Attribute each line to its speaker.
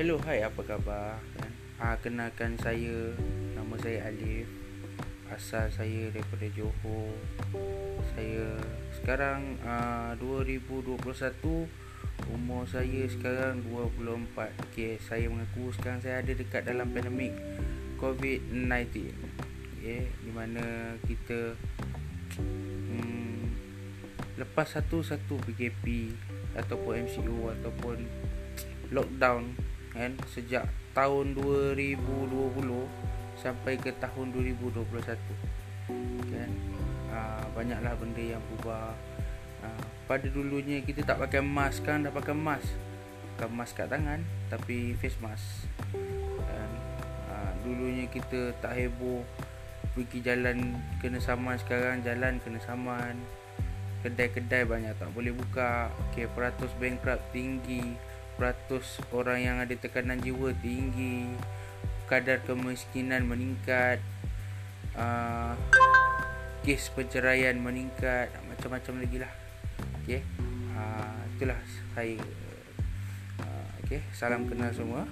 Speaker 1: hai apa khabar kan? Ah kenalkan saya nama saya Alif. Asal saya daripada Johor. Saya sekarang uh, 2021 umur saya sekarang 24. Okey, saya mengaku sekarang saya ada dekat dalam pandemik COVID-19. Okey, di mana kita hmm, lepas satu-satu PKP ataupun MCO ataupun lockdown kan sejak tahun 2020 sampai ke tahun 2021 kan? Aa, banyaklah benda yang berubah. Aa, pada dulunya kita tak pakai mask kan dah pakai mask. Bukan mask kat tangan tapi face mask. Kan? Aa, dulunya kita tak heboh pergi jalan kena saman sekarang jalan kena saman. Kedai-kedai banyak tak boleh buka. Okay, peratus bankrupt tinggi orang yang ada tekanan jiwa tinggi kadar kemiskinan meningkat uh, kes perceraian meningkat macam-macam lagi lah okay. uh, itulah saya uh, okay. salam kenal semua